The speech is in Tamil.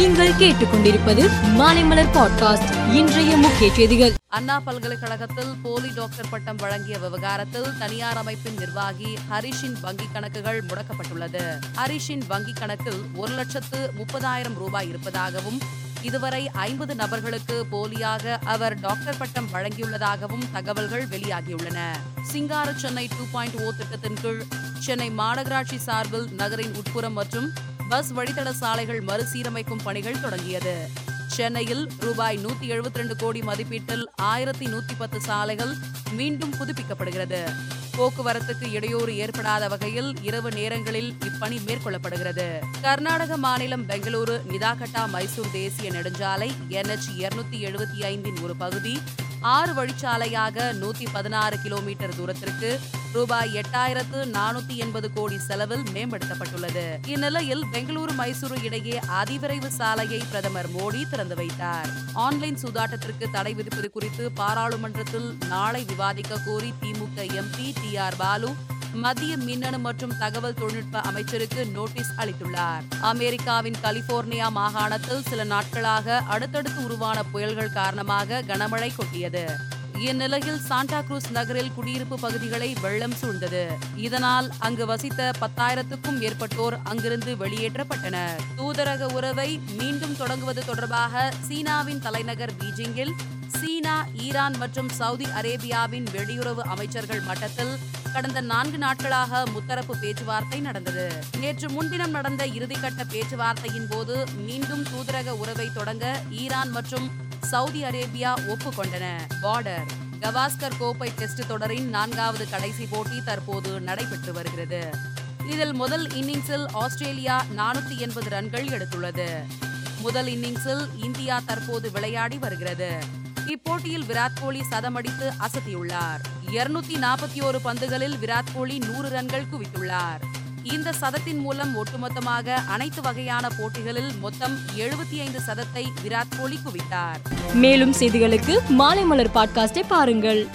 நீங்கள் கேட்டுக்கொண்டிருப்பது மாலைமலர் பாட்காஸ்ட் இன்றைய முக்கிய செய்திகள். அண்ணா பல்கலைக்கழகத்தில் போலி டாக்டர் பட்டம் வழங்கிய விவகாரத்தில் தனியார் அமைப்பின் நிர்வாகி ஹரிஷின் வங்கிக் கணக்குகள் முடக்கப்பட்டுள்ளது. ஹரிஷின் வங்கிக் கணக்கில் ஒரு லட்சத்து முப்பதாயிரம் ரூபாய் இருப்பதாகவும் இதுவரை ஐம்பது நபர்களுக்கு போலியாக அவர் டாக்டர் பட்டம் வழங்கியுள்ளதாகவும் தகவல்கள் வெளியாகியுள்ளன. சிங்கார Chennai two point O oh திட்டத்தின் கீழ் சென்னை மாநகராட்சி சார்பில் நகரின் உட்புறம் மற்றும் பஸ் வழித்தட சாலைகள் மறுசீரமைக்கும் பணிகள் தொடங்கியது. சென்னையில் ரூபாய் நூத்தி எழுபத்தி ரெண்டு கோடி மதிப்பீட்டில் ஆயிரத்தி நூத்தி பத்து சாலைகள் மீண்டும் புதுப்பிக்கப்படுகிறது. போக்குவரத்துக்கு இடையூறு ஏற்படாத வகையில் இரவு நேரங்களில் இப்பணி மேற்கொள்ளப்படுகிறது. கர்நாடக மாநிலம் பெங்களூரு நிதாகட்டா மைசூர் தேசிய நெடுஞ்சாலை என்எச் இருநூத்தி எழுபத்தி ஐந்தின் ஒரு பகுதி ஆறு வழிச்சாலையாக நூத்தி பதினாறு கிலோமீட்டர் தூரத்திற்கு ரூபாய் எட்டாயிரத்து நானூத்தி எண்பது கோடி செலவில் மேம்படுத்தப்பட்டுள்ளது. இந்நிலையில் பெங்களூரு மைசூரு இடையே அதிவிரைவு சாலையை பிரதமர் மோடி திறந்து வைத்தார். ஆன்லைன் சூதாட்டத்திற்கு தடை விதிப்பது குறித்து பாராளுமன்றத்தில் நாளை விவாதிக்க கோரி DMK MP T R Baalu மத்திய மின்னணு மற்றும் தகவல் தொழில்நுட்ப அமைச்சருக்கு நோட்டீஸ் அளித்துள்ளார். அமெரிக்காவின் கலிபோர்னியா மாகாணத்தில் சில நாட்களாக அடுத்தடுத்து உருவான புயல்கள் காரணமாக கனமழை கொட்டியது. இந்நிலையில் சாண்டா குரூஸ் நகரில் குடியிருப்பு பகுதிகளை வெள்ளம் சூழ்ந்தது. இதனால் அங்கு வசித்த பத்தாயிரத்துக்கும் மேற்பட்டோர் அங்கிருந்து வெளியேற்றப்பட்டனர். தூதரக உறவை மீண்டும் தொடங்குவது தொடர்பாக சீனாவின் தலைநகர் பீஜிங்கில் சீனா ஈரான் மற்றும் சவுதி அரேபியாவின் வெளியுறவு அமைச்சர்கள் மட்டத்தில் கடந்த நான்கு நாட்களாக முத்தரப்பு பேச்சுவார்த்தை நடந்தது. நேற்று முன்தினம் நடந்த இறுதிக்கட்ட பேச்சுவார்த்தையின் போது மீண்டும் தூதரக உறவை தொடங்க ஈரான் மற்றும் சவுதி அரேபியா ஒப்புக்கொண்டன. பார்டர் கவாஸ்கர் கோப்பை டெஸ்ட் தொடரின் நான்காவது கடைசி போட்டி தற்போது நடைபெற்று வருகிறது. இதில் முதல் இன்னிங்ஸில் ஆஸ்திரேலியா நானூத்தி எண்பது ரன்கள் எடுத்துள்ளது. முதல் இன்னிங்ஸில் இந்தியா தற்போது விளையாடி வருகிறது. இப்போட்டியில் விராட் கோலி சதமடித்து அசத்தியுள்ளார். இருநூத்தி நாற்பத்தி ஒரு பந்துகளில் விராட் கோலி நூறு ரன்கள் குவித்துள்ளார். இந்த சதத்தின் மூலம் ஒட்டுமொத்தமாக அனைத்து வகையான போட்டிகளில் மொத்தம் எழுபத்தி ஐந்து சதத்தை விராட் கோலி குவித்தார். மேலும் செய்திகளுக்கு மாலை மலர் பாட்காஸ்டை பாருங்கள்.